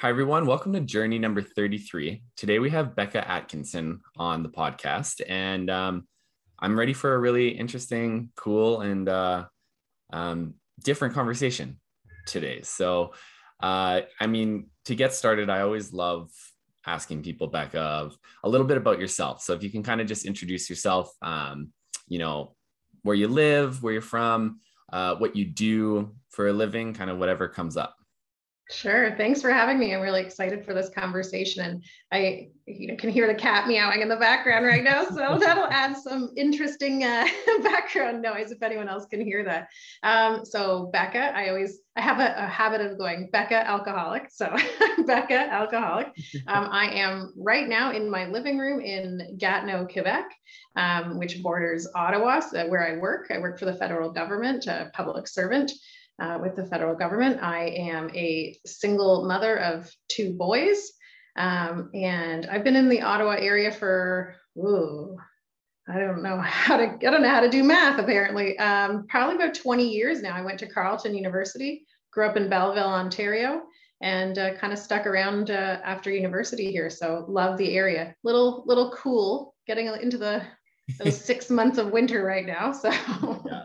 Hi, everyone. Welcome to journey number 33. Today we have Becca Atkinson on the podcast, and um, I'm ready for a really interesting, cool, and uh, um, different conversation today. So, uh, I mean, to get started, I always love asking people, Becca, of a little bit about yourself. So, if you can kind of just introduce yourself, um, you know, where you live, where you're from, uh, what you do for a living, kind of whatever comes up. Sure. Thanks for having me. I'm really excited for this conversation. And I you know, can hear the cat meowing in the background right now. So that'll add some interesting uh, background noise if anyone else can hear that. Um, so Becca, I always, I have a, a habit of going Becca alcoholic. So Becca alcoholic. Um, I am right now in my living room in Gatineau, Quebec, um, which borders Ottawa, so where I work. I work for the federal government, a public servant uh, with the federal government. I am a single mother of two boys, um, and I've been in the Ottawa area for ooh, I don't know how to I don't know how to do math. Apparently, um, probably about 20 years now. I went to Carleton University, grew up in Belleville, Ontario. And uh, kind of stuck around uh, after university here, so love the area. Little, little cool, getting into the those six months of winter right now. So yeah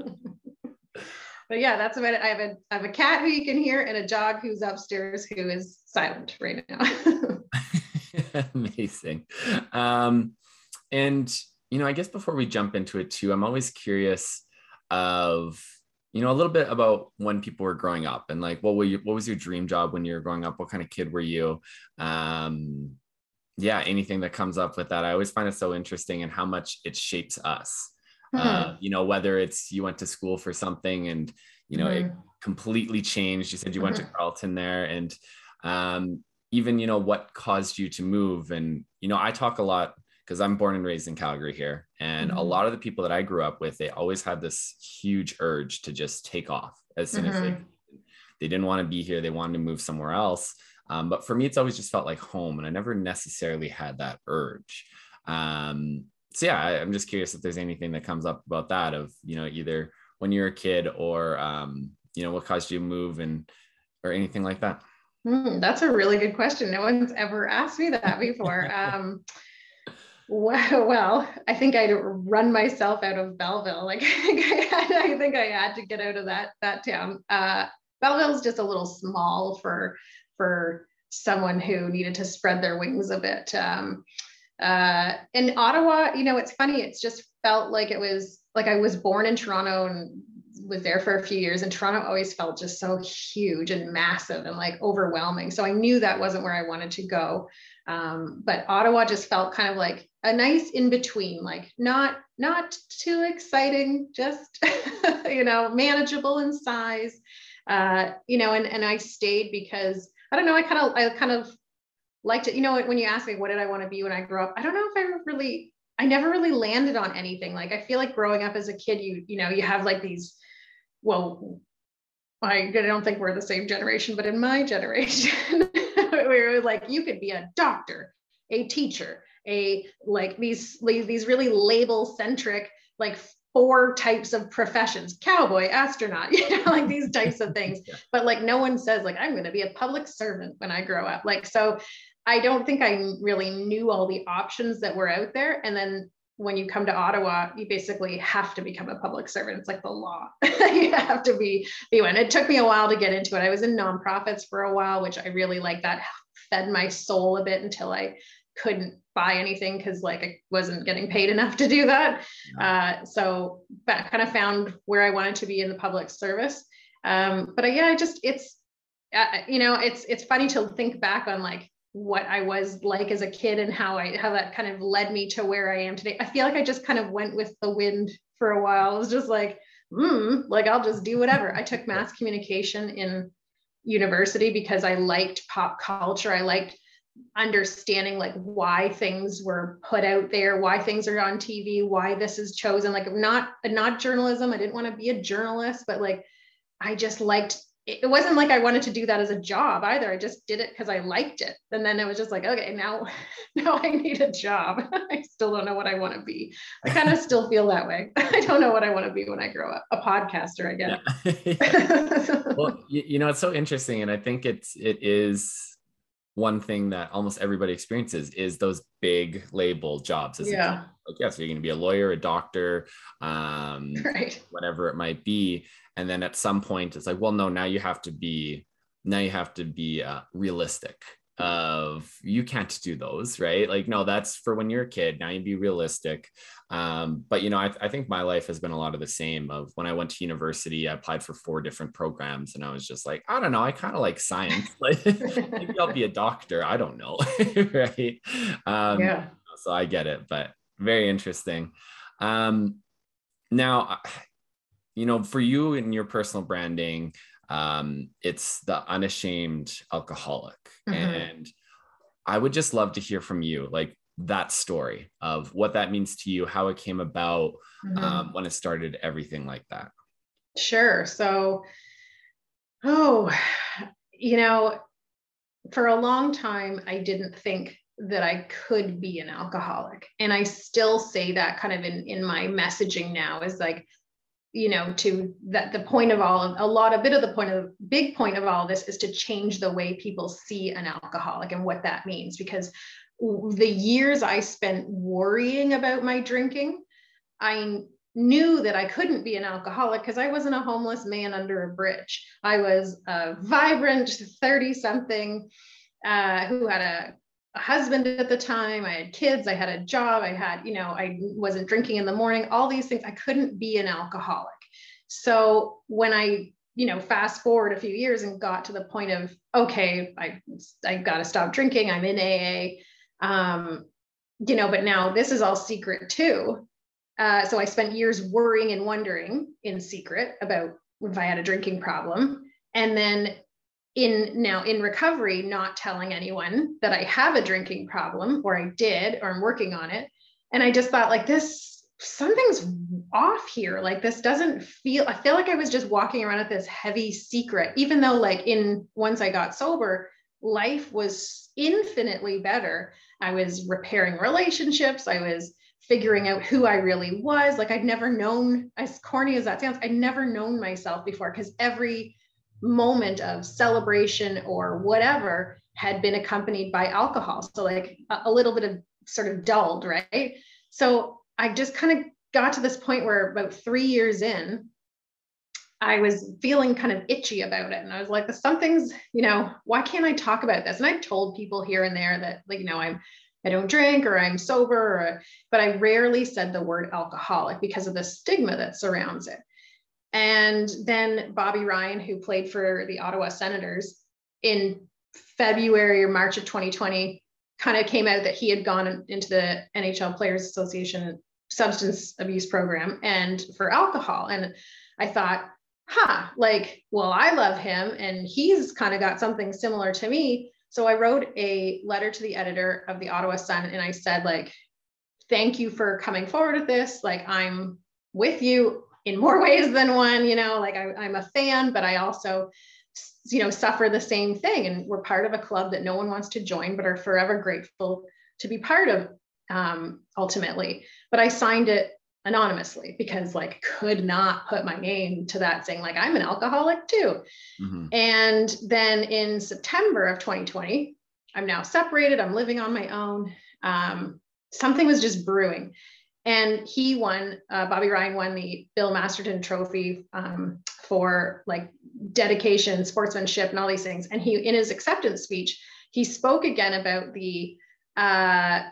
but yeah, that's about it. I have a I have a cat who you can hear and a dog who's upstairs who is silent right now. Amazing. Um, and you know, I guess before we jump into it too, I'm always curious of you know a little bit about when people were growing up and like what were you what was your dream job when you were growing up what kind of kid were you um yeah anything that comes up with that i always find it so interesting and how much it shapes us mm-hmm. uh, you know whether it's you went to school for something and you know mm-hmm. it completely changed you said you went to mm-hmm. carleton there and um, even you know what caused you to move and you know i talk a lot because i'm born and raised in calgary here and a mm-hmm. lot of the people that i grew up with they always had this huge urge to just take off as soon as they mm-hmm. they didn't want to be here they wanted to move somewhere else um, but for me it's always just felt like home and i never necessarily had that urge um, so yeah, I, am just curious if there's anything that comes up about that of you know either when you're a kid or um, you know what caused you to move and or anything like that. Mm, that's a really good question. No one's ever asked me that before. um, well, well, I think I'd run myself out of Belleville. Like I think I had to get out of that that town. Uh, Belleville is just a little small for for someone who needed to spread their wings a bit. Um, uh, in Ottawa, you know, it's funny. It's just felt like it was like I was born in Toronto and was there for a few years, and Toronto always felt just so huge and massive and like overwhelming. So I knew that wasn't where I wanted to go. Um, but Ottawa just felt kind of like a nice in between, like not not too exciting, just you know, manageable in size. Uh, you know, and and I stayed because I don't know. I kind of I kind of liked it. You know, when you ask me what did I want to be when I grew up, I don't know if I really, I never really landed on anything. Like I feel like growing up as a kid, you, you know, you have like these, well, I don't think we're the same generation, but in my generation, we were like, you could be a doctor, a teacher, a like these these really label centric like four types of professions cowboy astronaut you know like these types of things but like no one says like i'm going to be a public servant when i grow up like so I don't think I really knew all the options that were out there. And then when you come to Ottawa, you basically have to become a public servant. It's like the law. you have to be be one. It took me a while to get into it. I was in nonprofits for a while, which I really like that fed my soul a bit until I couldn't buy anything because like I wasn't getting paid enough to do that. Uh, so but kind of found where I wanted to be in the public service. Um, but uh, yeah, I just it's uh, you know it's it's funny to think back on like what I was like as a kid and how I how that kind of led me to where I am today. I feel like I just kind of went with the wind for a while. It was just like, hmm, like I'll just do whatever. I took mass communication in university because I liked pop culture. I liked understanding like why things were put out there, why things are on TV, why this is chosen. Like not not journalism. I didn't want to be a journalist, but like I just liked it wasn't like I wanted to do that as a job either. I just did it because I liked it. And then it was just like, okay, now, now I need a job. I still don't know what I want to be. I kind of still feel that way. I don't know what I want to be when I grow up. A podcaster, I guess. Yeah. well, you, you know, it's so interesting. And I think it's, it is, one thing that almost everybody experiences is those big label jobs. As yeah. Like, yeah, so you're going to be a lawyer, a doctor, um, right. whatever it might be. And then at some point, it's like, well, no, now you have to be, now you have to be uh, realistic of you can't do those right? Like no that's for when you're a kid. Now you be realistic. Um, but you know I, I think my life has been a lot of the same of when i went to university i applied for four different programs and i was just like i don't know. I kind of like science. Like maybe i'll be a doctor. I don't know. Right? Um, yeah. so i get it but very interesting. Um, now you know for you in your personal branding um, it's the unashamed alcoholic mm-hmm. and i would just love to hear from you like that story of what that means to you how it came about mm-hmm. um, when it started everything like that sure so oh you know for a long time i didn't think that i could be an alcoholic and i still say that kind of in in my messaging now is like you know to that the point of all of a lot a bit of the point of big point of all this is to change the way people see an alcoholic and what that means because the years i spent worrying about my drinking i knew that i couldn't be an alcoholic because i wasn't a homeless man under a bridge. I was a vibrant 30 something uh, who had a a husband at the time. I had kids. I had a job. I had, you know, I wasn't drinking in the morning, all these things. I couldn't be an alcoholic. So when I, you know, fast forward a few years and got to the point of, okay, I, I got to stop drinking. I'm in AA. Um, you know, but now this is all secret too. Uh, so I spent years worrying and wondering in secret about if I had a drinking problem. And then in now in recovery not telling anyone that i have a drinking problem or i did or i'm working on it. And i just thought like this something's off here. Like this doesn't feel i feel like i was just walking around with this heavy secret even though like in once i got sober life was infinitely better. I was repairing relationships. I was figuring out who i really was. Like i'd never known as corny as that sounds i'd never known myself before because every moment of celebration or whatever had been accompanied by alcohol. So, like a, a little bit of sort of dulled, right? So, I just kind of got to this point where about three years in, I was feeling kind of itchy about it. And I was like, something's, you know, why can't I talk about this? And I've told people here and there that, like, you know, I'm, I don't drink or I'm sober, or, but I rarely said the word alcoholic because of the stigma that surrounds it. And then Bobby Ryan, who played for the Ottawa Senators in February or March of 2020, kind of came out that he had gone into the NHL Players Association substance abuse program and for alcohol. And I thought, huh, like, well, I love him and he's kind of got something similar to me. So I wrote a letter to the editor of the Ottawa Sun and I said, like, thank you for coming forward with this. Like, I'm with you in more ways than one you know like I, i'm a fan but i also you know suffer the same thing. And we're part of a club that no one wants to join but are forever grateful to be part of um, ultimately. But i signed it anonymously because like could not put my name to that saying like i'm an alcoholic too. Mm-hmm. and then in september of 2020 i'm now separated. I'm living on my own. Um, something was just brewing and he won uh, bobby ryan won the bill masterton trophy um, for like dedication sportsmanship and all these things. And he in his acceptance speech he spoke again about the uh,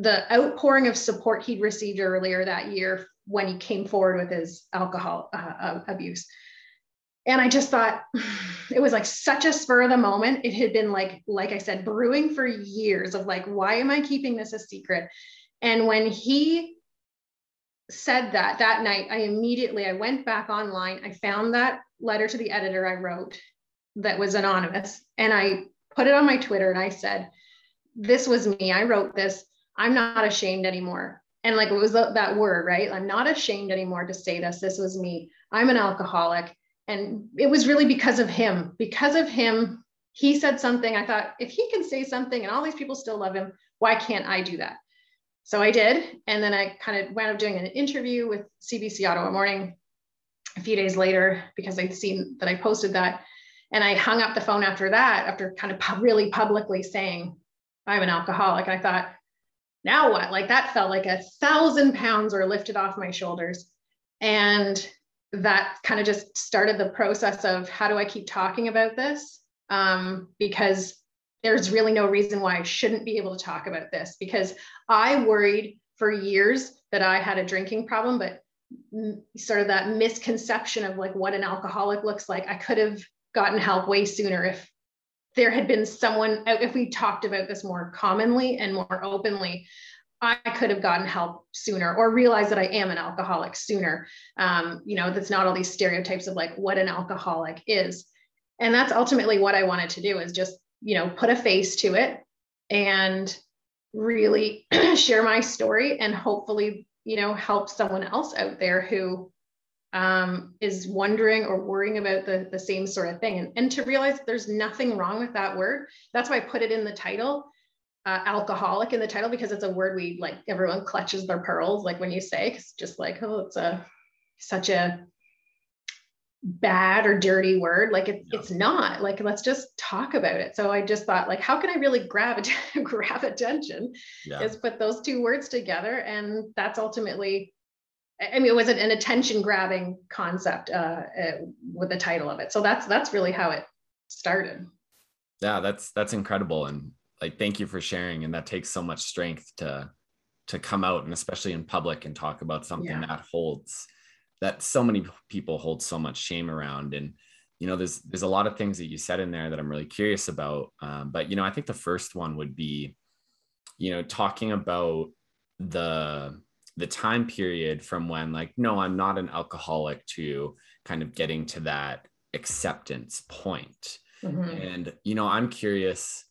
the outpouring of support he'd received earlier that year when he came forward with his alcohol uh, uh abuse. And i just thought it was like such a spur of the moment. It had been like like i said brewing for years of like why am i keeping this a secret and when he said that that night, I immediately I went back online. I found that letter to the editor I wrote that was anonymous, and I put it on my Twitter and I said, "This was me. I wrote this. I'm not ashamed anymore." And like it was that word, right? I'm not ashamed anymore to say this. This was me. I'm an alcoholic. And it was really because of him. Because of him, he said something. I thought, if he can say something and all these people still love him, why can't I do that? So I did. And then I kind of wound up doing an interview with CBC Ottawa Morning a few days later because I'd seen that I posted that. And I hung up the phone after that, after kind of really publicly saying, I'm an alcoholic. I thought, now what? Like that felt like a thousand pounds were lifted off my shoulders. And that kind of just started the process of how do I keep talking about this? Um, because there's really no reason why I shouldn't be able to talk about this because I worried for years that I had a drinking problem, but sort of that misconception of like what an alcoholic looks like. I could have gotten help way sooner if there had been someone, if we talked about this more commonly and more openly. I could have gotten help sooner or realized that I am an alcoholic sooner. Um, you know, that's not all these stereotypes of like what an alcoholic is. And that's ultimately what I wanted to do is just, you know, put a face to it and really share my story and hopefully you know help someone else out there who um, is wondering or worrying about the, the same sort of thing. And, and to realize there's nothing wrong with that word. That's why i put it in the title uh, alcoholic in the title because it's a word we like everyone clutches their pearls like when you say it's just like oh it's a such a bad or dirty word like it, it's not like let's just talk about it. So i just thought like how can i really grab grab attention? Yeah. is put those two words together and that's ultimately i mean it was an, an attention grabbing concept uh, uh, with the title of it. So that's that's really how it started. Yeah that's that's incredible. And like thank you for sharing. And that takes so much strength to to come out and especially in public and talk about something yeah. that holds that so many people hold so much shame around. And you know there's there's a lot of things that you said in there that i'm really curious about. Um, but you know i think the first one would be you know talking about the the time period from when like no i'm not an alcoholic to kind of getting to that acceptance point. Mm-hmm. and you know i'm curious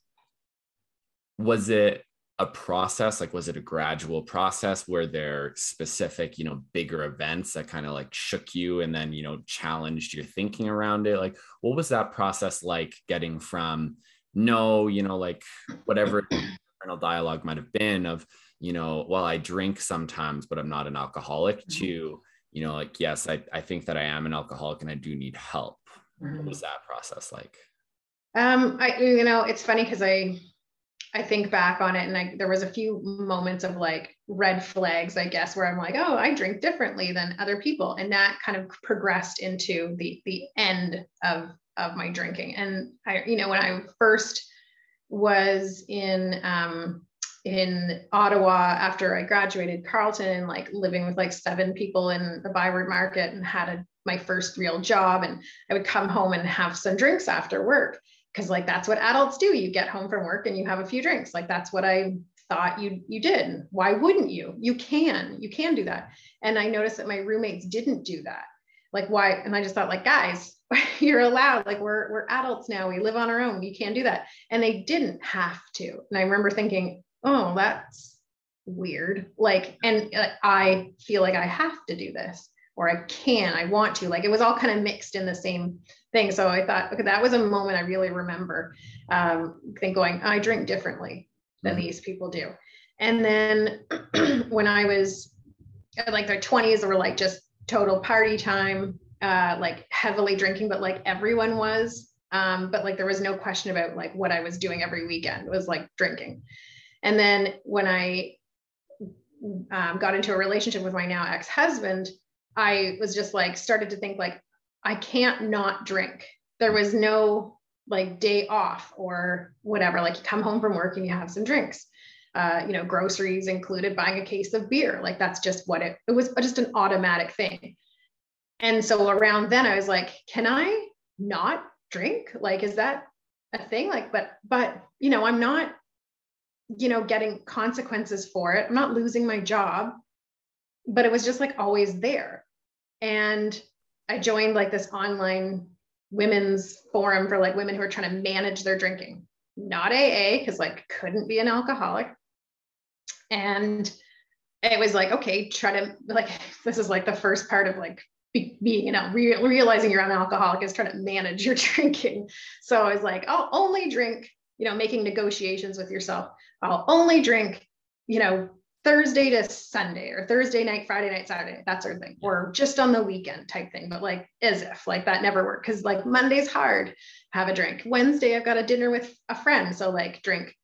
was it a process like was it a gradual process where there specific you know bigger events that kind of like shook you and then you know challenged your thinking around it like what was that process like getting from no you know like whatever internal dialogue might have been of you know well i drink sometimes but i'm not an alcoholic mm-hmm. to you know like yes I, I think that i am an alcoholic and i do need help mm-hmm. what was that process like um i you know it's funny because i I think back on it and I, there was a few moments of like red flags, I guess, where I'm like, oh, I drink differently than other people. And that kind of progressed into the the end of of my drinking. And I, you know, when I first was in um in Ottawa after I graduated Carleton, like living with like seven people in the Byward market and had a, my first real job. And I would come home and have some drinks after work because like that's what adults do. You get home from work and you have a few drinks. Like that's what i thought you you did. Why wouldn't you? You can. You can do that. And i noticed that my roommates didn't do that. Like why? And i just thought like guys you're allowed. Like we're we're adults now. We live on our own. You can't do that. And they didn't have to. And i remember thinking oh that's weird. Like and uh, i feel like i have to do this or i can. I want to. Like it was all kind of mixed in the same thing. So I thought, okay, that was a moment I really remember. Um, think going, I drink differently than mm-hmm. these people do. And then when I was like their 20s, they were like just total party time, uh, like heavily drinking, but like everyone was. Um, but like there was no question about like what I was doing every weekend it was like drinking. And then when I um, got into a relationship with my now ex-husband, I was just like started to think like I can't not drink. There was no like day off or whatever. Like you come home from work and you have some drinks. Uh, you know, groceries included buying a case of beer. Like that's just what it, it was just an automatic thing. And so around then I was like, can I not drink? Like, is that a thing? Like, but, but, you know, I'm not, you know, getting consequences for it. I'm not losing my job, but it was just like always there. And I joined like this online women's forum for like women who are trying to manage their drinking, not AA, because like couldn't be an alcoholic. And it was like, okay, try to like, this is like the first part of like be, being, you know, re- realizing you're an alcoholic is trying to manage your drinking. So I was like, I'll only drink, you know, making negotiations with yourself. I'll only drink, you know, Thursday to Sunday or Thursday night, Friday night, Saturday, that sort of thing, or just on the weekend type thing. But like as if like that never worked. Cause like Monday's hard, have a drink. Wednesday, I've got a dinner with a friend. So like drink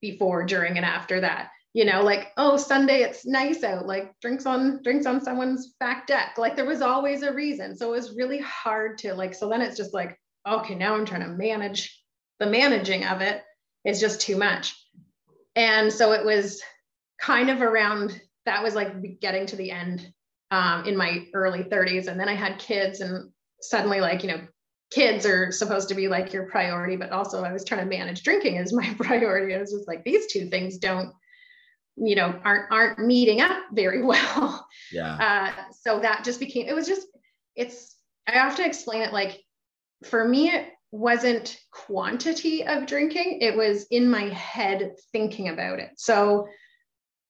before, during, and after that. You know, like, oh, Sunday it's nice out, like drinks on drinks on someone's back deck. Like there was always a reason. So it was really hard to like, so then it's just like, okay, now I'm trying to manage the managing of it is just too much. And so it was kind of around that was like getting to the end um, in my early 30s. And then I had kids, and suddenly, like, you know, kids are supposed to be like your priority, but also I was trying to manage drinking as my priority. I was just like, these two things don't, you know, aren't aren't meeting up very well. Yeah. Uh, so that just became it was just it's I have to explain it like for me it wasn't quantity of drinking, it was in my head thinking about it. So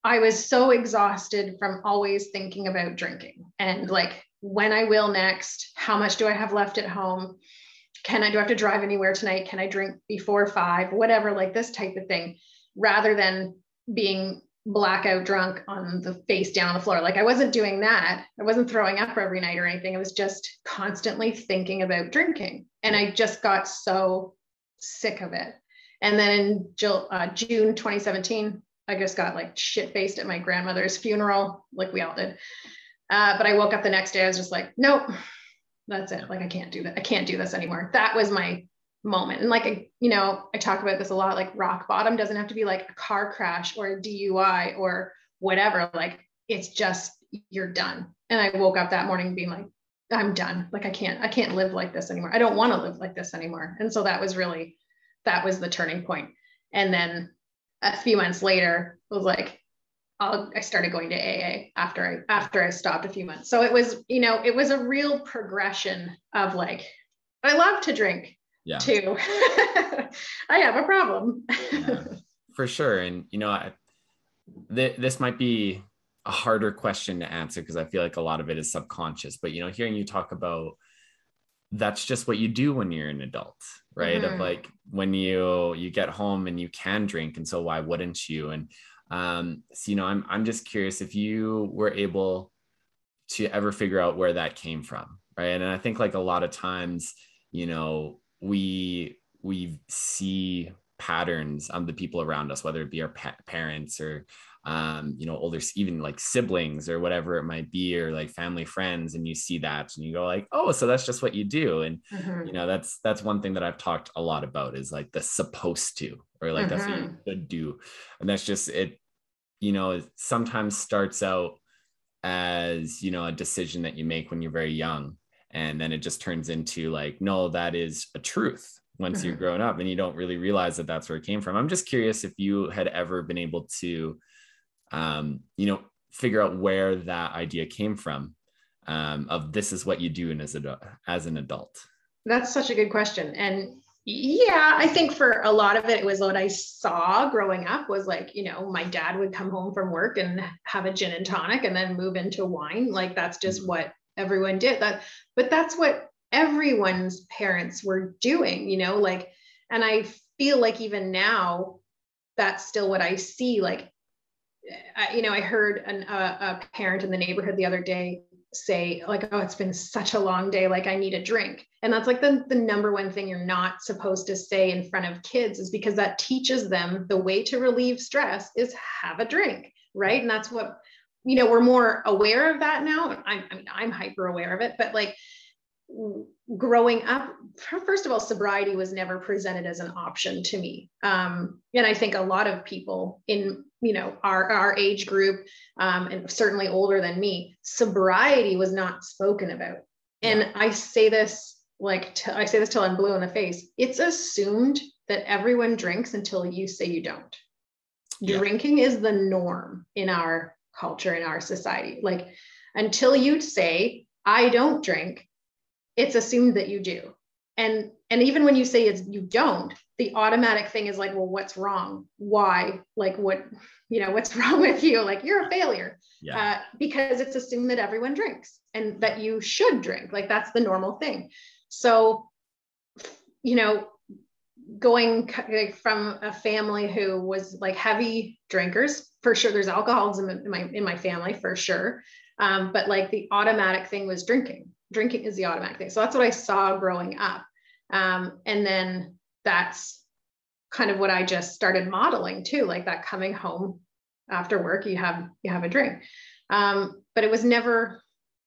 I was so exhausted from always thinking about drinking and like when I will next, how much do I have left at home? Can I do I have to drive anywhere tonight? Can I drink before five? Whatever, like this type of thing, rather than being blackout drunk on the face down on the floor. Like I wasn't doing that. I wasn't throwing up every night or anything. I was just constantly thinking about drinking. And I just got so sick of it. And then in uh, June 2017, I just got like shit faced at my grandmother's funeral, like we all did. Uh, but I woke up the next day, I was just like, nope, that's it. Like, I can't do that. I can't do this anymore. That was my moment. And like, I, you know, I talk about this a lot, like rock bottom doesn't have to be like a car crash or a DUI or whatever. Like, it's just, you're done. And I woke up that morning being like, I'm done. Like, I can't, I can't live like this anymore. I don't want to live like this anymore. And so that was really, that was the turning point. And then a few months later was like I'll, i started going to AA after I after I stopped a few months. So it was, you know, it was a real progression of like, I love to drink yeah. too. I have a problem. yeah, for sure. And you know, I, th- this might be a harder question to answer because I feel like a lot of it is subconscious. But you know, hearing you talk about that's just what you do when you're an adult right? Mm-hmm. of like when you you get home and you can drink and so why wouldn't you? And um so you know i'm i'm just curious if you were able to ever figure out where that came from right? And i think like a lot of times you know we we see patterns on the people around us whether it be our pa- parents or um, you know, older, even like siblings or whatever it might be, or like family friends, and you see that and you go like, oh, so that's just what you do. And mm-hmm. you know, that's that's one thing that I've talked a lot about is like the supposed to, or like mm-hmm. that's what you mm-hmm. should do. And that's just it, you know, it sometimes starts out as, you know, a decision that you make when you're very young. And then it just turns into like, no, that is a truth once mm-hmm. you're grown up and you don't really realize that that's where it came from. I'm just curious if you had ever been able to um, you know, figure out where that idea came from um, of this is what you do as, a, as an adult? That's such a good question. And yeah, I think for a lot of it, it was what I saw growing up was like, you know, my dad would come home from work and have a gin and tonic and then move into wine. Like that's just mm-hmm. what everyone did. That, but that's what everyone's parents were doing, you know, like, and I feel like even now, that's still what I see. Like I, you know, I heard an, a parent in the neighborhood the other day say like, "Oh, it's been such a long day. Like, I need a drink." And that's like the the number one thing you're not supposed to say in front of kids is because that teaches them the way to relieve stress is have a drink, right? And that's what you know. We're more aware of that now. I'm I mean, I'm hyper aware of it, but like growing up first of all sobriety was never presented as an option to me um, and i think a lot of people in you know our, our age group um, and certainly older than me sobriety was not spoken about. And i say this like t- I say this till i'm blue in the face. It's assumed that everyone drinks until you say you don't. Yeah. drinking is the norm in our culture in our society. Like until you say i don't drink it's assumed that you do. And and even when you say it's you don't the automatic thing is like well what's wrong? Why? Like what you know what's wrong with you? Like you're a failure. Yeah. uh, because it's assumed that everyone drinks and that you should drink. Like that's the normal thing. So you know going like, from a family who was like heavy drinkers for sure there's alcoholism in my in my family for sure. Um, but like the automatic thing was drinking. Drinking is the automatic thing. So that's what i saw growing up um, and then that's kind of what i just started modeling too like that coming home after work you have you have a drink um, but it was never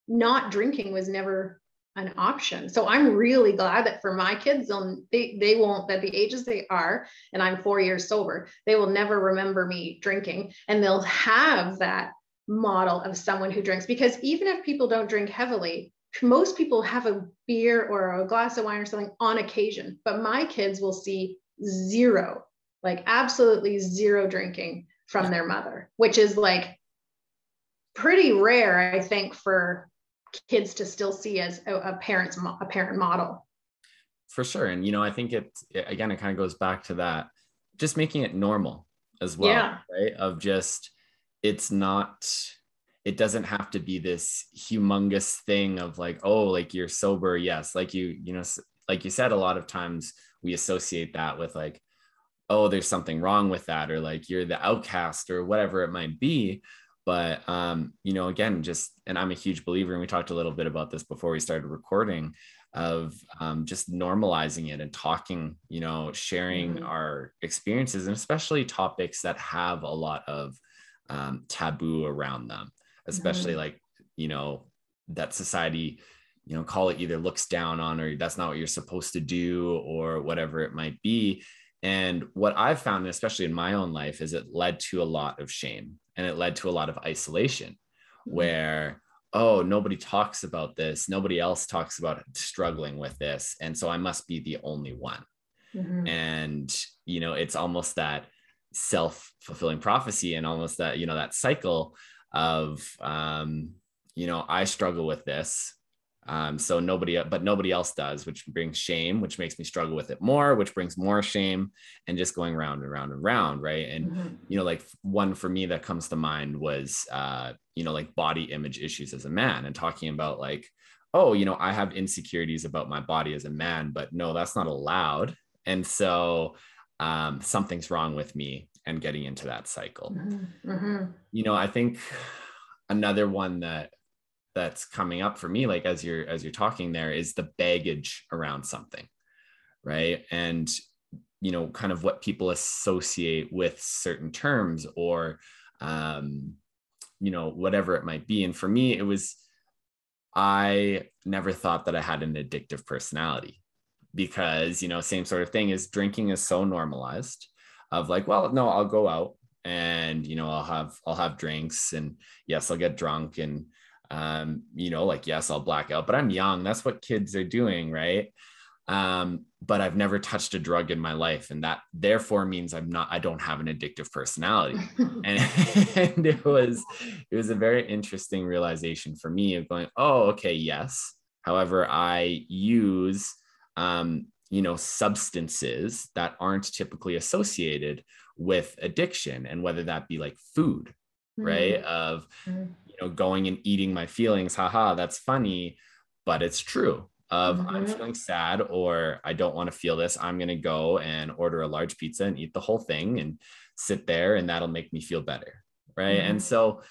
not drinking was never an option. So I'm really glad that for my kids, they'll, they, they won't, at the ages they are, and I'm four years sober, they will never remember me drinking and they'll have that model of someone who drinks. Because even if people don't drink heavily, most people have a beer or a glass of wine or something on occasion, but my kids will see zero, like absolutely zero drinking from their mother, which is like pretty rare, I think, for kids to still see as a, a parent's a parent model. For sure. And you know i think it again it kind of goes back to that just making it normal as well yeah. right? Of just it's not it doesn't have to be this humongous thing of like oh like you're sober. Yes like you you know like you said a lot of times we associate that with like oh there's something wrong with that or like you're the outcast or whatever it might be. But um, you know again just and i'm a huge believer and we talked a little bit about this before we started recording of um, just normalizing it and talking you know sharing mm-hmm. our experiences and especially topics that have a lot of um, taboo around them especially mm-hmm. like you know that society you know call it either looks down on or that's not what you're supposed to do or whatever it might be and what I've found, especially in my own life, is it led to a lot of shame and it led to a lot of isolation mm-hmm. where, oh, nobody talks about this. Nobody else talks about struggling with this. And so I must be the only one. Mm-hmm. And, you know, it's almost that self fulfilling prophecy and almost that, you know, that cycle of, um, you know, I struggle with this. Um, so nobody, but nobody else does, which brings shame, which makes me struggle with it more, which brings more shame, and just going round and round and round, right? And mm-hmm. you know, like one for me that comes to mind was, uh, you know, like body image issues as a man, and talking about like, oh, you know, I have insecurities about my body as a man, but no, that's not allowed, and so um, something's wrong with me, and getting into that cycle. Mm-hmm. Mm-hmm. You know, I think another one that that's coming up for me like as you're as you're talking there is the baggage around something right and you know kind of what people associate with certain terms or um you know whatever it might be and for me it was i never thought that i had an addictive personality because you know same sort of thing is drinking is so normalized of like well no i'll go out and you know i'll have i'll have drinks and yes i'll get drunk and um, you know, like, yes, I'll black out, but I'm young. That's what kids are doing, right? Um, but I've never touched a drug in my life. And that therefore means I'm not, I don't have an addictive personality. and, and it was, it was a very interesting realization for me of going, oh, okay, yes. However, I use, um, you know, substances that aren't typically associated with addiction and whether that be like food, mm-hmm. right? Of, mm-hmm know going and eating my feelings haha that's funny but it's true of mm-hmm. i'm feeling sad or i don't want to feel this i'm going to go and order a large pizza and eat the whole thing and sit there and that'll make me feel better right mm-hmm. and so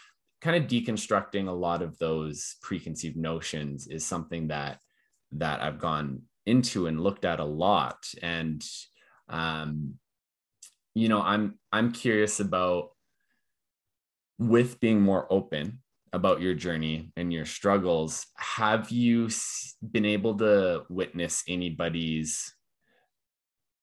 kind of deconstructing a lot of those preconceived notions is something that that i've gone into and looked at a lot. And um you know i'm i'm curious about with being more open about your journey and your struggles have you been able to witness anybody's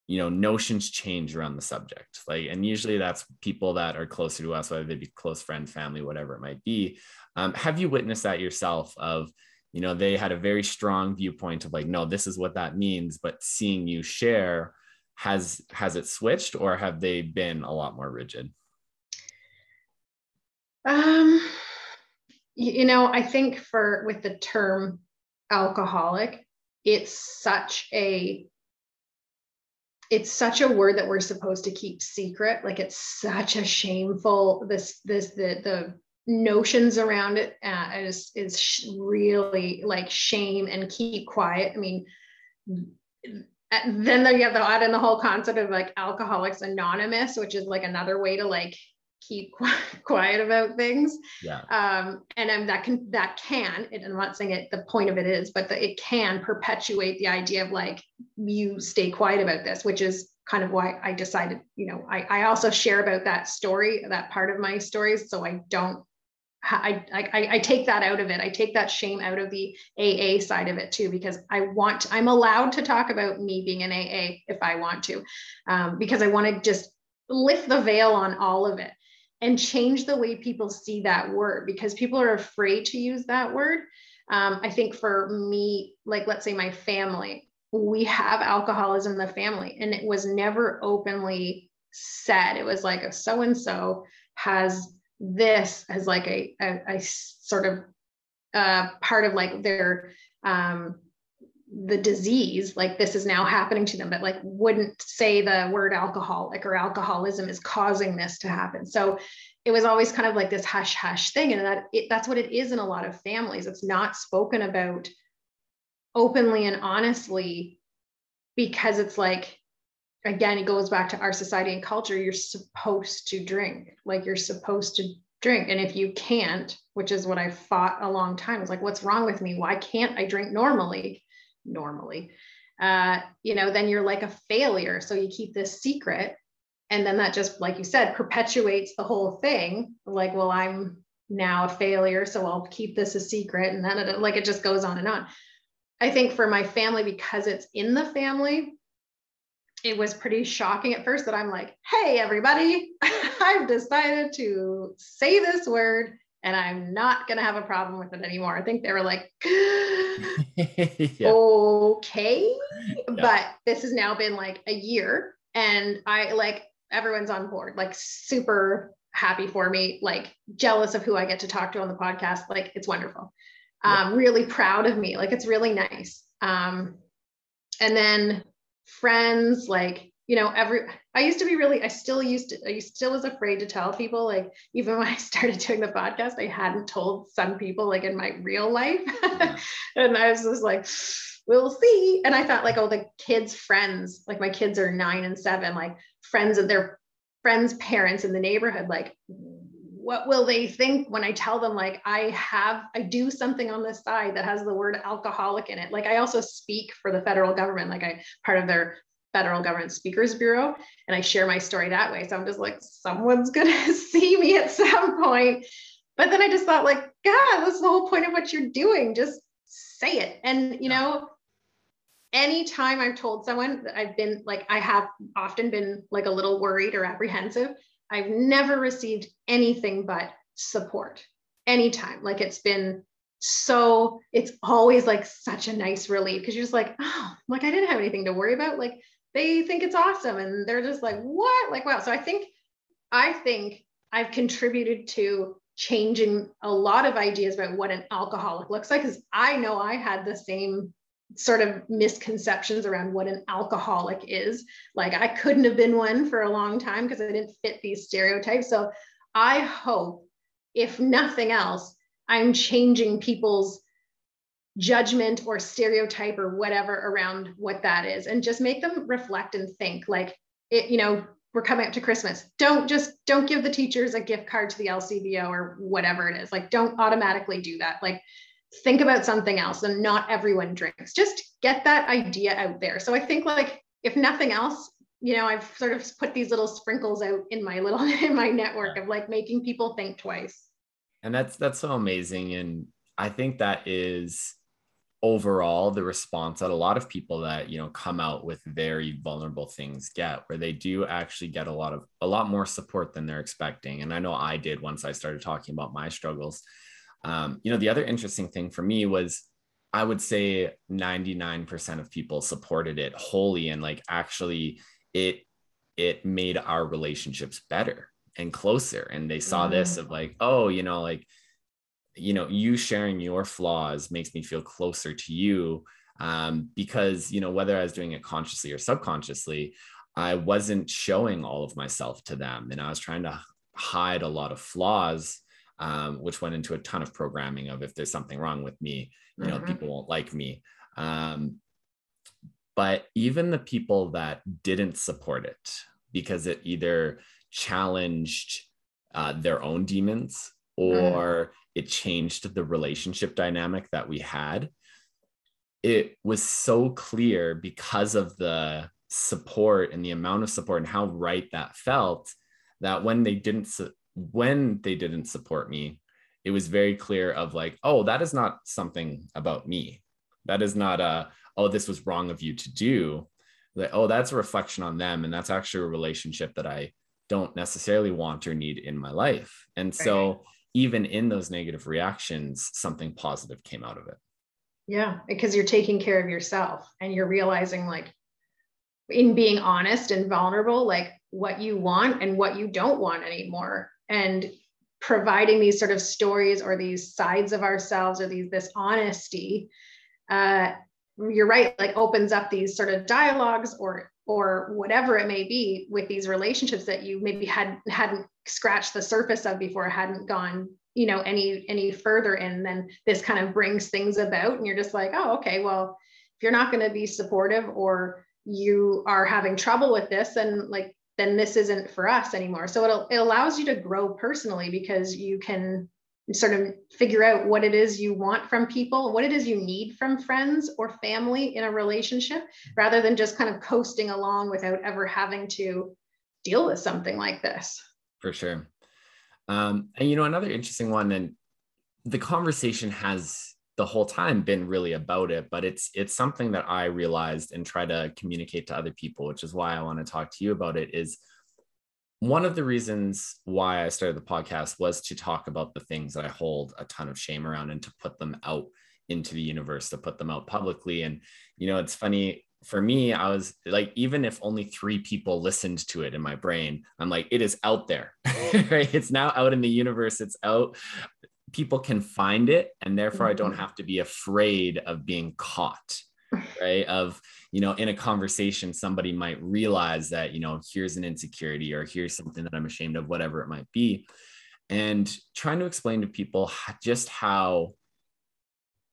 you know notions change around the subject? Like and usually that's people that are closer to us whether they be close friends family whatever it might be. Um, have you witnessed that yourself of you know they had a very strong viewpoint of like no this is what that means but seeing you share has has it switched or have they been a lot more rigid? Um you know i think for with the term alcoholic it's such a it's such a word that we're supposed to keep secret. Like it's such a shameful this this the the notions around it uh, is is really like shame and keep quiet. I mean and then you have to add in the whole concept of like alcoholics anonymous which is like another way to like keep quiet about things. Yeah. Um and um, that can that can and i'm not saying it the point of it is but the, it can perpetuate the idea of like you stay quiet about this which is kind of why i decided you know i, I also share about that story that part of my stories so i don't I, I, I take that out of it. I take that shame out of the AA side of it too, because I want, I'm allowed to talk about me being an AA if I want to, um, because I want to just lift the veil on all of it and change the way people see that word because people are afraid to use that word. Um, I think for me, like let's say my family, we have alcoholism in the family and it was never openly said. It was like a so and so has this as like a, a, a sort of uh, part of like their um, the disease like this is now happening to them but like wouldn't say the word alcoholic or alcoholism is causing this to happen. So it was always kind of like this hush hush thing and that it, that's what it is in a lot of families. It's not spoken about openly and honestly because it's like again, it goes back to our society and culture. You're supposed to drink, like you're supposed to drink. And if you can't, which is what I fought a long time, it's like, what's wrong with me? Why can't I drink normally? Normally, uh, you know, then you're like a failure. So you keep this secret. And then that just, like you said, perpetuates the whole thing. Like, well, I'm now a failure. So I'll keep this a secret. And then it, like, it just goes on and on. I think for my family, because it's in the family, it was pretty shocking at first that I'm like, hey, everybody, I've decided to say this word and I'm not going to have a problem with it anymore. I think they were like, yeah. okay. Yeah. But this has now been like a year and I like everyone's on board, like super happy for me, like jealous of who I get to talk to on the podcast. Like it's wonderful. Yeah. Um, really proud of me. Like it's really nice. Um, and then friends, like, you know, every, I used to be really, I still used to, I still was afraid to tell people, like, even when I started doing the podcast, I hadn't told some people, like, in my real life. and I was just like, we'll see. And I thought, like, oh, the kids' friends, like, my kids are nine and seven, like, friends of their friends' parents in the neighborhood, like, what will they think when I tell them like I have I do something on the side that has the word alcoholic in it? Like I also speak for the federal government, like I part of their federal government speakers bureau and I share my story that way. So I'm just like someone's going to see me at some point. But then I just thought like god, that's the whole point of what you're doing. Just say it. And you know, anytime I've told someone that I've been like I have often been like a little worried or apprehensive I've never received anything but support anytime. Like it's been so, it's always like such a nice relief because you're just like, oh, like I didn't have anything to worry about. Like they think it's awesome and they're just like, what? Like, wow. So I think, I think I've contributed to changing a lot of ideas about what an alcoholic looks like because I know I had the same sort of misconceptions around what an alcoholic is. Like I couldn't have been one for a long time because I didn't fit these stereotypes. So I hope, if nothing else, I'm changing people's judgment or stereotype or whatever around what that is and just make them reflect and think like it, you know, we're coming up to Christmas. Don't just don't give the teachers a gift card to the LCBO or whatever it is. Like don't automatically do that. Like think about something else and not everyone drinks. Just get that idea out there. So i think like if nothing else you know i've sort of put these little sprinkles out in my little in my network of like making people think twice. And that's that's so amazing. And i think that is overall the response that a lot of people that you know come out with very vulnerable things get where they do actually get a lot of a lot more support than they're expecting. And i know i did once i started talking about my struggles um, you know, the other interesting thing for me was I would say 99% of people supported it wholly and like actually it it made our relationships better and closer and they saw mm. this of like oh you know like you know you sharing your flaws makes me feel closer to you um, because you know whether i was doing it consciously or subconsciously i wasn't showing all of myself to them and i was trying to hide a lot of flaws um, which went into a ton of programming of if there's something wrong with me, you know, mm-hmm. people won't like me. Um, but even the people that didn't support it because it either challenged uh, their own demons mm. or mm. it changed the relationship dynamic that we had it was so clear because of the support and the amount of support and how right that felt that when they didn't su- when they didn't support me it was very clear of like oh that is not something about me. That is not a oh this was wrong of you to do. Like oh that's a reflection on them and that's actually a relationship that i don't necessarily want or need in my life. And so right. even in those negative reactions something positive came out of it. Yeah because you're taking care of yourself and you're realizing like in being honest and vulnerable like what you want and what you don't want anymore and providing these sort of stories or these sides of ourselves or these this honesty uh, you're right like opens up these sort of dialogues or or whatever it may be with these relationships that you maybe had hadn't scratched the surface of before hadn't gone you know any any further and then this kind of brings things about and you're just like oh okay well if you're not going to be supportive or you are having trouble with this and like then this isn't for us anymore. So it it allows you to grow personally because you can sort of figure out what it is you want from people what it is you need from friends or family in a relationship rather than just kind of coasting along without ever having to deal with something like this. For sure. Um, and you know another interesting one and the conversation has the whole time been really about it but it's it's something that i realized and try to communicate to other people which is why i want to talk to you about it is one of the reasons why i started the podcast was to talk about the things that i hold a ton of shame around and to put them out into the universe to put them out publicly. And you know it's funny for me i was like even if only three people listened to it in my brain i'm like it is out there. Right? It's now out in the universe. It's out people can find it and therefore i don't mm-hmm. have to be afraid of being caught right? Of you know in a conversation somebody might realize that you know here's an insecurity or here's something that i'm ashamed of whatever it might be. And trying to explain to people just how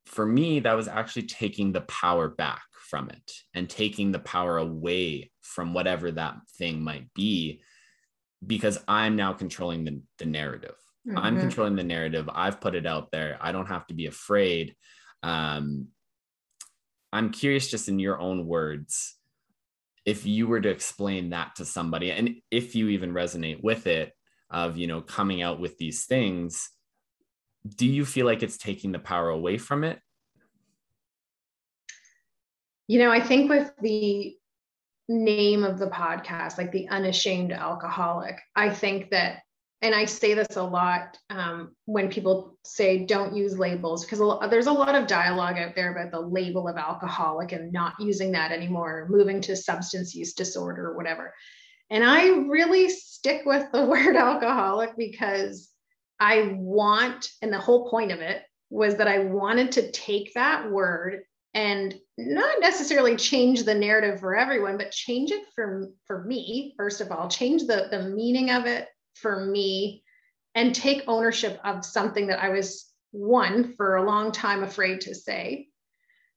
for me that was actually taking the power back from it and taking the power away from whatever that thing might be because i'm now controlling the, the narrative Mm-hmm. I'm controlling the narrative. I've put it out there. I don't have to be afraid. Um, I'm curious, just in your own words, if you were to explain that to somebody, and if you even resonate with it, of you know coming out with these things, do you feel like it's taking the power away from it? You know, I think with the name of the podcast, like the unashamed alcoholic, I think that and I say this a lot um, when people say don't use labels because there's a lot of dialogue out there about the label of alcoholic and not using that anymore, moving to substance use disorder or whatever. And I really stick with the word alcoholic because I want, and the whole point of it was that I wanted to take that word and not necessarily change the narrative for everyone, but change it for, for me, first of all, change the, the meaning of it, for me and take ownership of something that I was one for a long time afraid to say.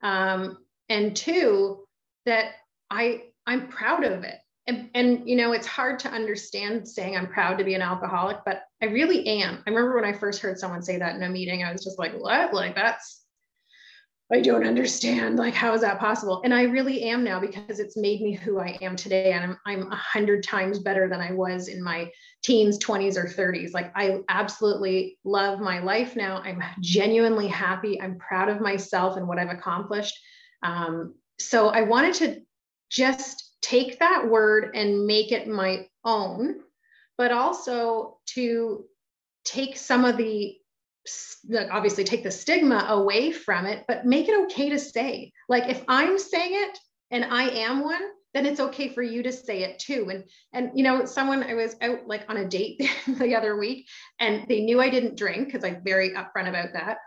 Um, and two, that I I'm proud of it. And, and you know, it's hard to understand saying I'm proud to be an alcoholic, but I really am. I remember when I first heard someone say that in a meeting, I was just like, what? Like that's I don't understand. Like, how is that possible? And I really am now because it's made me who I am today. And I'm a hundred times better than I was in my teens, 20s, or 30s. Like, I absolutely love my life now. I'm genuinely happy. I'm proud of myself and what I've accomplished. Um, so I wanted to just take that word and make it my own, but also to take some of the obviously take the stigma away from it, but make it okay to say. Like if I'm saying it and I am one, then it's okay for you to say it too. And and you know, someone I was out like on a date the other week, and they knew I didn't drink because I'm very upfront about that.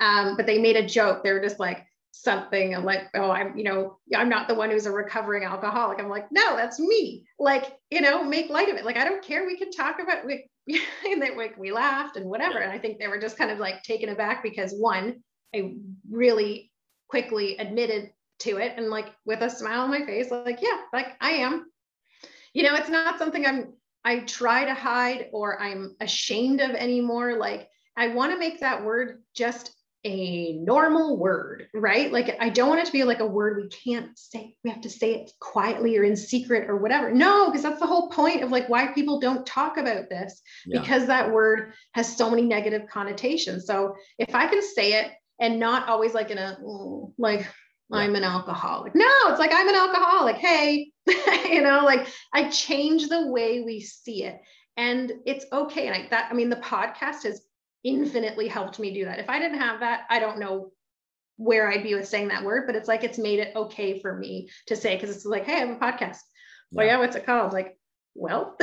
Um, but they made a joke. They were just like something like, oh, I'm, you know, I'm not the one who's a recovering alcoholic. I'm like, no, that's me. Like, you know, make light of it. Like, I don't care. We can talk about we, and then like we laughed and whatever. And I think they were just kind of like taken aback because one, I really quickly admitted to it and like with a smile on my face, like, yeah, like I am. You know, it's not something I'm I try to hide or I'm ashamed of anymore. Like I want to make that word just a normal word, right? Like I don't want it to be like a word we can't say. We have to say it quietly or in secret or whatever. No, because that's the whole point of like why people don't talk about this yeah. because that word has so many negative connotations. So if I can say it and not always like in a like yeah. I'm an alcoholic. No, it's like I'm an alcoholic. Hey, you know, like I change the way we see it. And it's okay. And I that I mean the podcast has infinitely helped me do that. If I didn't have that, I don't know where I'd be with saying that word, but it's like it's made it okay for me to say because it's like, hey, I have a podcast. Yeah. Well, yeah, what's it called? Like, well,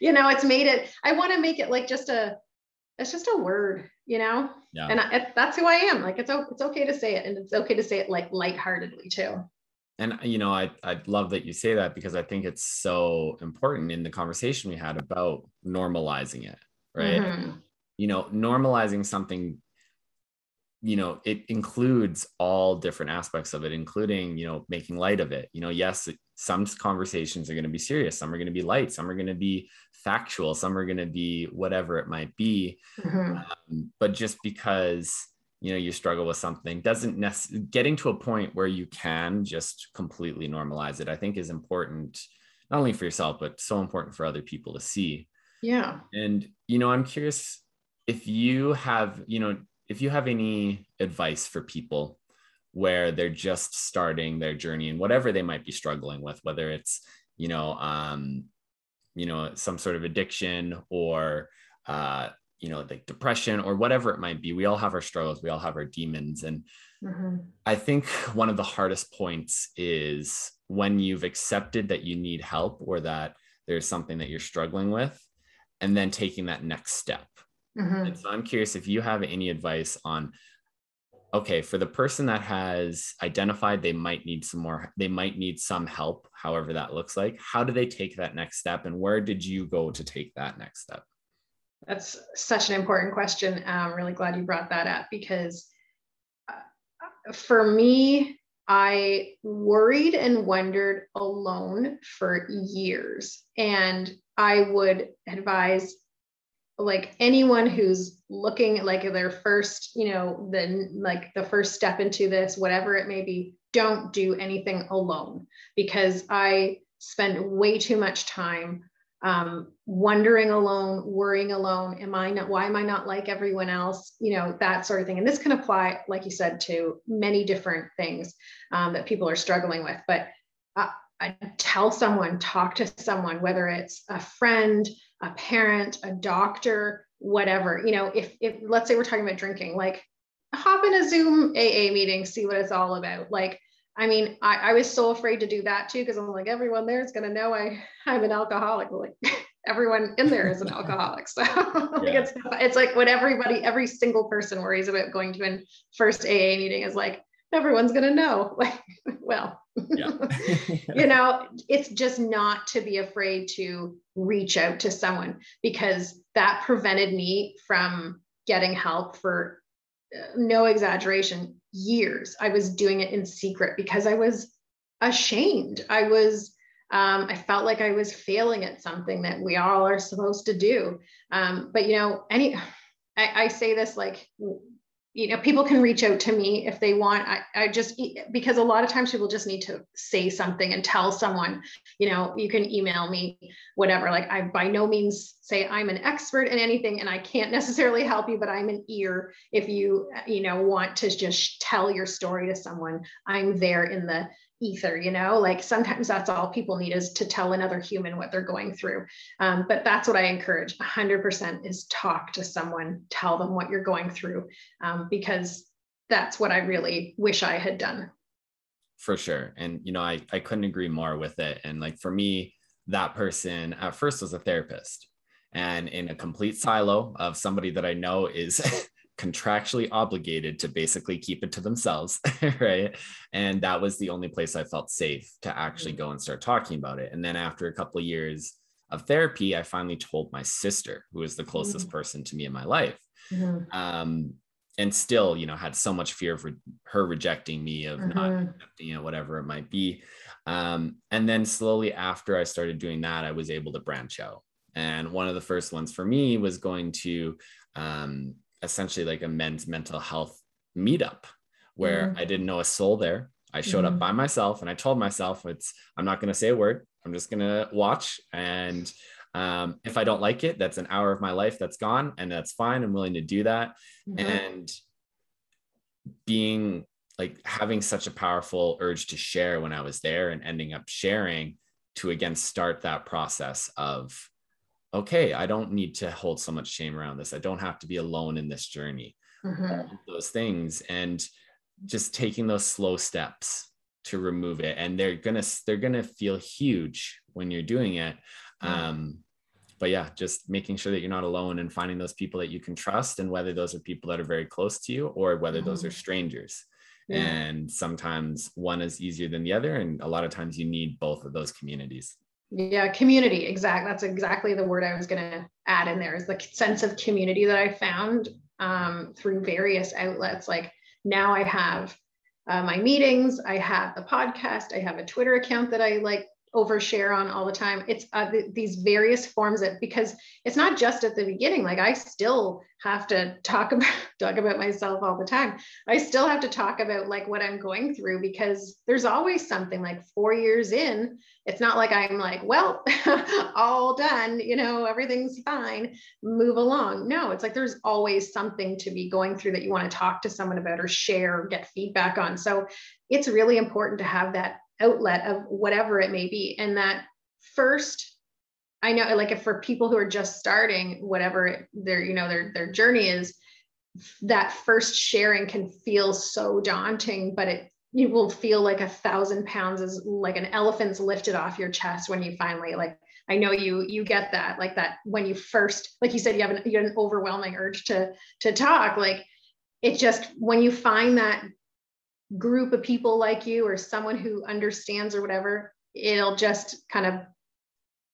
you know, it's made it. I want to make it like just a, it's just a word, you know. Yeah. And I, that's who I am. Like, it's it's okay to say it, and it's okay to say it like lightheartedly too. And you know, I I love that you say that because I think it's so important in the conversation we had about normalizing it right mm-hmm. you know normalizing something you know it includes all different aspects of it including you know making light of it you know yes some conversations are going to be serious some are going to be light some are going to be factual some are going to be whatever it might be mm-hmm. um, but just because you know you struggle with something doesn't necessarily getting to a point where you can just completely normalize it i think is important not only for yourself but so important for other people to see yeah. And, you know, I'm curious if you have, you know, if you have any advice for people where they're just starting their journey and whatever they might be struggling with, whether it's, you know, um, you know, some sort of addiction or, uh, you know, like depression or whatever it might be. We all have our struggles, we all have our demons. And mm-hmm. I think one of the hardest points is when you've accepted that you need help or that there's something that you're struggling with and then taking that next step. Mm-hmm. And so I'm curious if you have any advice on okay, for the person that has identified they might need some more, they might need some help, however that looks like, how do they take that next step and where did you go to take that next step? That's such an important question. I'm really glad you brought that up because uh, for me, I worried and wondered alone for years. And I would advise like anyone who's looking like their first, you know, the like the first step into this, whatever it may be, don't do anything alone because I spend way too much time um, wondering alone, worrying alone. Am I not, why am I not like everyone else? You know, that sort of thing. And this can apply, like you said, to many different things um, that people are struggling with. But uh, tell someone, talk to someone, whether it's a friend, a parent, a doctor, whatever. You know, if if let's say we're talking about drinking, like hop in a Zoom AA meeting, see what it's all about. Like, I mean, I, I was so afraid to do that too, because I'm like, everyone there is gonna know I I'm an alcoholic. Like everyone in there is an alcoholic. So like it's it's like what everybody, every single person worries about going to a first AA meeting is like, everyone's gonna know. Like, well, yeah. you know, it's just not to be afraid to reach out to someone because that prevented me from getting help for no exaggeration years. I was doing it in secret because I was ashamed. I was um, I felt like I was failing at something that we all are supposed to do. Um, but you know, any I, I say this like you know people can reach out to me if they want. I, I just because a lot of times people just need to say something and tell someone you know you can email me whatever. Like i by no means say i'm an expert in anything and i can't necessarily help you but i'm an ear if you you know want to just tell your story to someone. I'm there in the ether you know? Like sometimes that's all people need is to tell another human what they're going through. Um, but that's what i encourage. 100% is talk to someone tell them what you're going through um, because that's what i really wish i had done. For sure. And you know I, I couldn't agree more with it. And like for me that person at first was a therapist and in a complete silo of somebody that i know is contractually obligated to basically keep it to themselves, right? And that was the only place I felt safe to actually go and start talking about it. And then after a couple of years of therapy, I finally told my sister, who is the closest mm-hmm. person to me in my life. Mm-hmm. Um, and still, you know, had so much fear of re- her rejecting me, of mm-hmm. not accepting know, whatever it might be. Um, and then slowly after I started doing that, I was able to branch out. And one of the first ones for me was going to um, essentially like a men's mental health meetup where mm-hmm. I didn't know a soul there. I showed mm-hmm. up by myself and I told myself it's I'm not going to say a word. I'm just going to watch and um, if I don't like it, that's an hour of my life that's gone and that's fine. I'm willing to do that. Mm-hmm. And being like having such a powerful urge to share when I was there and ending up sharing to again start that process of okay, I don't need to hold so much shame around this. I don't have to be alone in this journey. Mm-hmm. Those things and just taking those slow steps to remove it and they're gonna they're gonna feel huge when you're doing it um but yeah just making sure that you're not alone and finding those people that you can trust and whether those are people that are very close to you or whether those are mm-hmm. strangers yeah. and sometimes one is easier than the other and a lot of times you need both of those communities yeah community exactly that's exactly the word i was going to add in there is the sense of community that i found um, through various outlets. Like now I have uh, my meetings, I have the podcast, I have a Twitter account that I like overshare on all the time. It's uh, th- these various forms that because it's not just at the beginning. Like I still have to talk about talk about myself all the time. I still have to talk about like what I'm going through because there's always something. Like four years in, it's not like I'm like, well, all done. You know, everything's fine. Move along. No, it's like there's always something to be going through that you want to talk to someone about or share or get feedback on. So it's really important to have that outlet of whatever it may be. And that first, I know like if for people who are just starting, whatever their, you know, their their journey is, that first sharing can feel so daunting, but it you will feel like a thousand pounds is like an elephant's lifted off your chest when you finally like I know you you get that like that when you first like you said you have an you have an overwhelming urge to to talk like it just when you find that group of people like you or someone who understands or whatever, it'll just kind of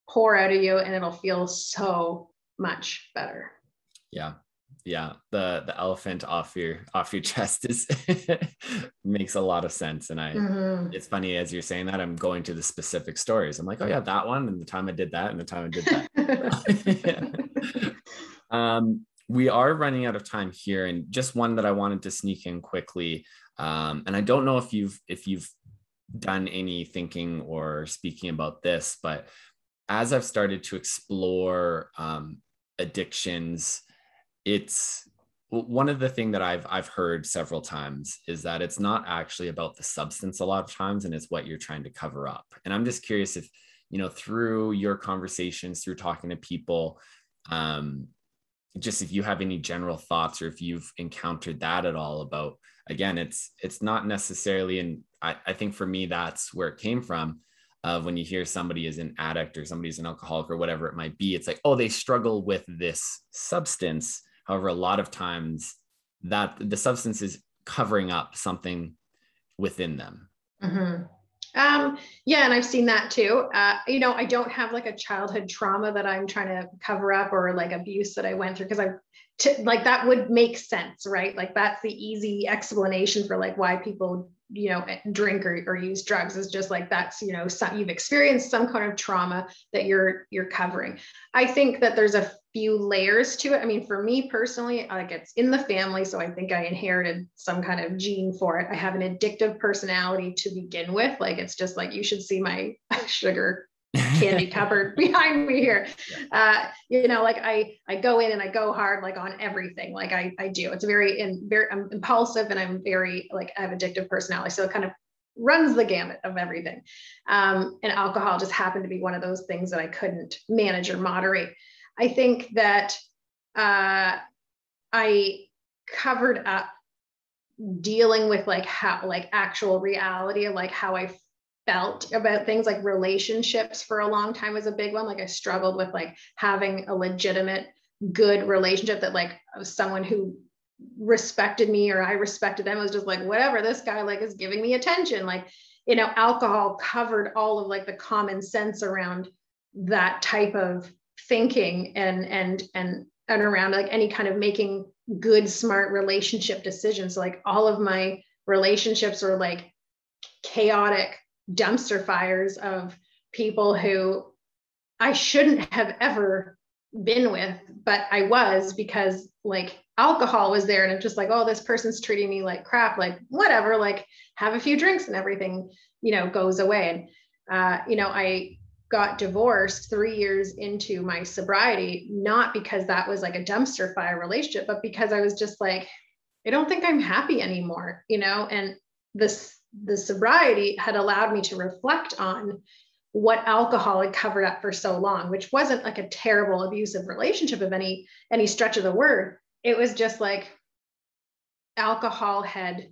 pour out of you and it'll feel so much better. Yeah. Yeah. The the elephant off your off your chest is makes a lot of sense. And I mm-hmm. it's funny as you're saying that, I'm going to the specific stories. I'm like, oh yeah, that one and the time I did that and the time I did that. um we are running out of time here and just one that i wanted to sneak in quickly um, and I don't know if you've if you've done any thinking or speaking about this, but as I've started to explore um, addictions, it's one of the thing that I've I've heard several times is that it's not actually about the substance a lot of times, and it's what you're trying to cover up. And I'm just curious if you know through your conversations, through talking to people, um, just if you have any general thoughts or if you've encountered that at all about again it's it's not necessarily and I, I think for me that's where it came from of when you hear somebody is an addict or somebody's an alcoholic or whatever it might be it's like oh they struggle with this substance however a lot of times that the substance is covering up something within them mm-hmm. Um, yeah and i've seen that too. Uh, you know i don't have like a childhood trauma that i'm trying to cover up or like abuse that i went through because i've to like that would make sense right? Like that's the easy explanation for like why people you know drink or, or use drugs is just like that's you know some, you've experienced some kind of trauma that you're you're covering. I think that there's a few layers to it. I mean for me personally like it's in the family so i think i inherited some kind of gene for it. I have an addictive personality to begin with. Like it's just like you should see my sugar candy cupboard behind me here. Uh, you know, like I I go in and I go hard like on everything. Like I I do. It's very in very I'm impulsive and I'm very like I have addictive personality. So it kind of runs the gamut of everything. Um, and alcohol just happened to be one of those things that I couldn't manage or moderate. I think that uh, I covered up dealing with like how like actual reality of like how I felt about things like relationships for a long time was a big one. Like i struggled with like having a legitimate good relationship that like someone who respected me or i respected them. Was just like whatever this guy like is giving me attention. Like you know alcohol covered all of like the common sense around that type of thinking and and and and around like any kind of making good, smart relationship decisions. Like all of my relationships were like chaotic dumpster fires of people who I shouldn't have ever been with, but I was because like alcohol was there and it's just like, oh, this person's treating me like crap, like whatever, like have a few drinks and everything, you know, goes away. And, uh, you know, I got divorced three years into my sobriety, not because that was like a dumpster fire relationship, but because I was just like, I don't think I'm happy anymore, you know, and this, the sobriety had allowed me to reflect on what alcohol had covered up for so long, which wasn't like a terrible abusive relationship of any any stretch of the word. It was just like alcohol had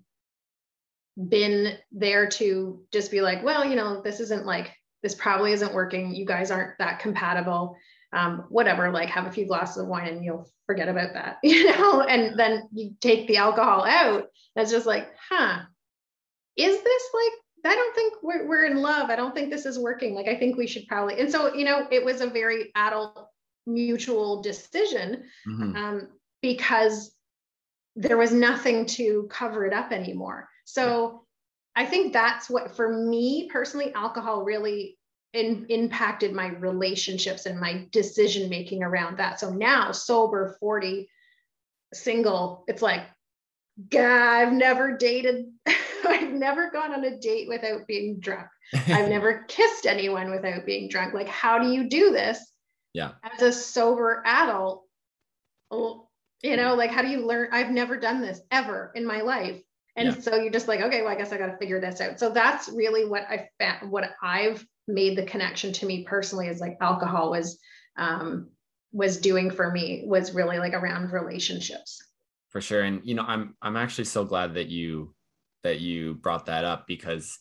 been there to just be like, well, you know, this isn't like this probably isn't working. You guys aren't that compatible. Um, whatever, like have a few glasses of wine and you'll forget about that, you know, and then you take the alcohol out. It's just like, huh, is this like I don't think we're, we're in love. I don't think this is working. Like, I think we should probably. And so, you know, it was a very adult mutual decision mm-hmm. um, because there was nothing to cover it up anymore. So. I think that's what, for me personally, alcohol really in, impacted my relationships and my decision making around that. So now, sober, 40, single, it's like, God, I've never dated I've never gone on a date without being drunk. I've never kissed anyone without being drunk. Like, how do you do this? Yeah. As a sober adult, you know, like, how do you learn? I've never done this ever in my life. And yeah. so you're just like, okay, well, I guess I got to figure this out. So that's really what I found, what I've made the connection to me personally is like alcohol was, um, was doing for me was really like around relationships. For sure. And, you know, I'm, I'm actually so glad that you that you brought that up because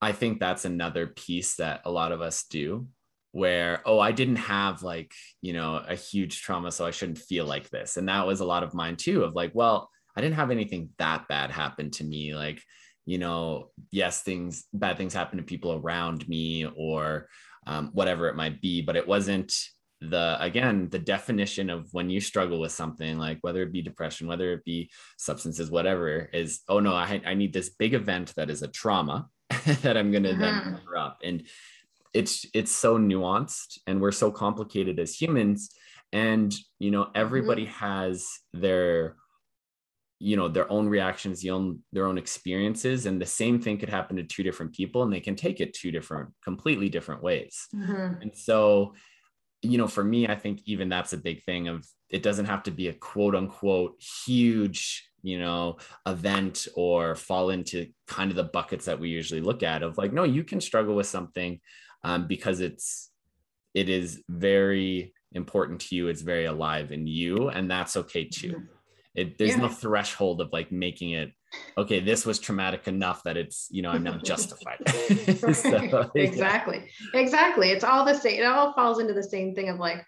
I think that's another piece that a lot of us do where oh I didn't have like you know a huge trauma so I shouldn't feel like this. And that was a lot of mine too of like well I didn't have anything that bad happen to me. Like you know yes things bad things happen to people around me or um, whatever it might be but it wasn't the again the definition of when you struggle with something like whether it be depression whether it be substances whatever is oh no i, I need this big event that is a trauma that i'm going to then mm-hmm. cover up and it's it's so nuanced and we're so complicated as humans and you know everybody mm-hmm. has their you know their own reactions their own their own experiences and the same thing could happen to two different people and they can take it two different completely different ways mm-hmm. and so you know, for me, I think even that's a big thing of it doesn't have to be a quote unquote huge, you know, event or fall into kind of the buckets that we usually look at of like, no, you can struggle with something um, because it's, it is very important to you. It's very alive in you and that's okay too. It, there's yeah. no threshold of like making it okay this was traumatic enough that it's you know i'm not justified. So, exactly yeah. exactly. It's all the same it all falls into the same thing of like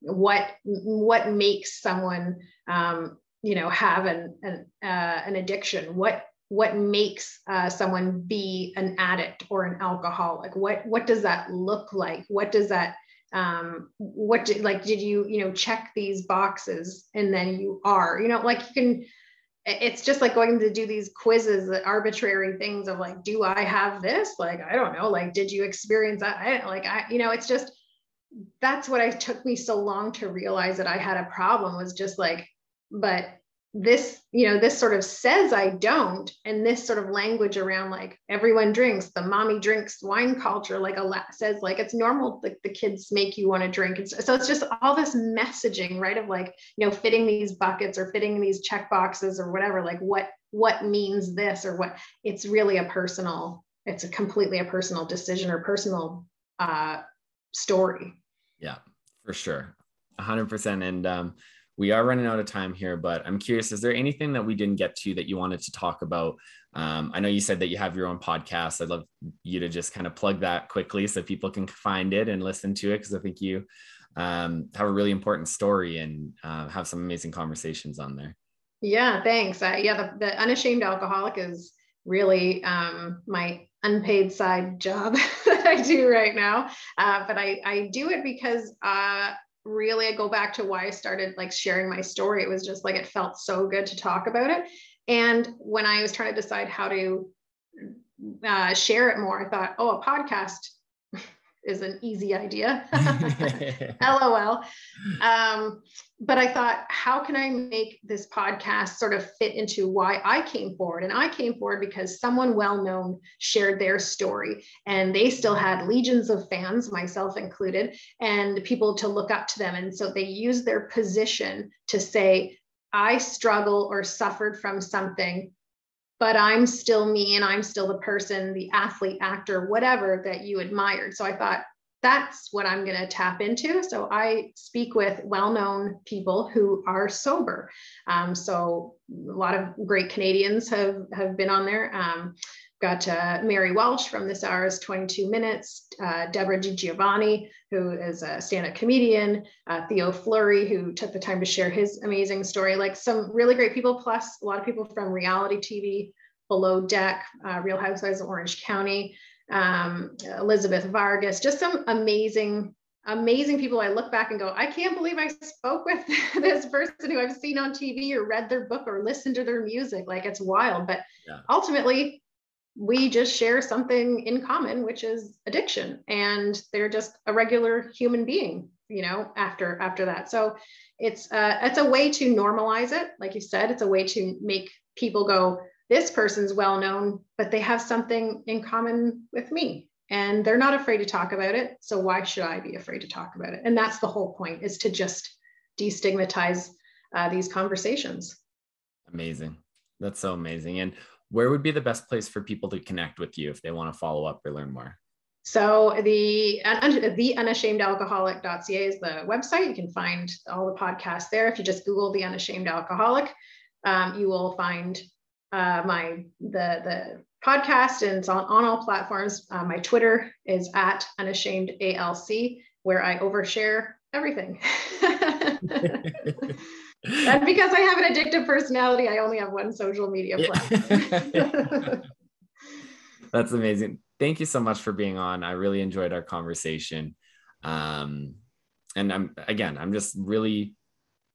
what what makes someone um you know have an an, uh, an addiction? What what makes uh, someone be an addict or an alcoholic? What what does that look like? What does that um what did like did you you know check these boxes and then you are you know like you can it's just like going to do these quizzes arbitrary things of like do i have this? Like i don't know like did you experience that? I like i you know it's just that's what i took me so long to realize that i had a problem was just like but this you know this sort of says i don't and this sort of language around like everyone drinks the mommy drinks wine culture like a lot says like it's normal that the kids make you want to drink. And so it's just all this messaging right of like you know fitting these buckets or fitting these check boxes or whatever like what what means this or what it's really a personal it's a completely a personal decision or personal uh story. Yeah for sure. 100% and um we are running out of time here, but I'm curious, is there anything that we didn't get to that you wanted to talk about? Um, I know you said that you have your own podcast. I'd love you to just kind of plug that quickly so people can find it and listen to it because I think you um, have a really important story and uh, have some amazing conversations on there. Yeah, thanks. Uh, yeah, the, the, Unashamed Alcoholic is really um, my unpaid side job that I do right now. Uh, but I, I do it because uh, really I go back to why I started like sharing my story. It was just like it felt so good to talk about it. And when I was trying to decide how to uh, share it more, I thought, oh, a podcast is an easy idea. LOL. Um, but I thought, how can I make this podcast sort of fit into why I came forward? And I came forward because someone well known shared their story, and they still had legions of fans, myself included, and people to look up to them. And so they used their position to say, I struggle or suffered from something but I'm still me and I'm still the person, the athlete, actor, whatever that you admired. So I thought that's what I'm going to tap into. So I speak with well known people who are sober. Um, so a lot of great Canadians have, have been on there. Um, got uh, Mary Walsh from This Hour's 22 Minutes, uh, Deborah DiGiovanni, who is a stand-up comedian, uh, Theo Fleury, who took the time to share his amazing story, like some really great people, plus a lot of people from reality TV, Below Deck, uh, Real Housewives of Orange County, um, Elizabeth Vargas, just some amazing amazing people. I look back and go, I can't believe I spoke with this person who I've seen on TV or read their book or listened to their music. Like it's wild. But yeah. ultimately, we just share something in common, which is addiction. And they're just a regular human being, you know, after after that. So it's uh it's a way to normalize it. Like you said, it's a way to make people go, this person's well known, but they have something in common with me and they're not afraid to talk about it. So why should I be afraid to talk about it? And that's the whole point is to just destigmatize uh, these conversations. Amazing. That's so amazing. And where would be the best place for people to connect with you if they want to follow up or learn more? So the the unashamedalcoholic.ca is the website. You can find all the podcasts there. If you just Google the unashamed alcoholic, um, you will find uh, my the the podcast and it's on, on all platforms. Uh, my Twitter is at unashamed ALC, where I overshare everything. and because I have an addictive personality, I only have one social media platform. That's amazing. Thank you so much for being on. I really enjoyed our conversation. Um, and I'm again, I'm just really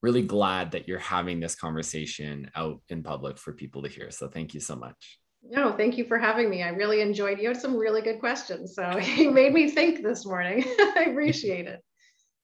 really glad that you're having this conversation out in public for people to hear. So thank you so much. No, thank you for having me. I really enjoyed. You had some really good questions, so you made me think this morning. I appreciate it.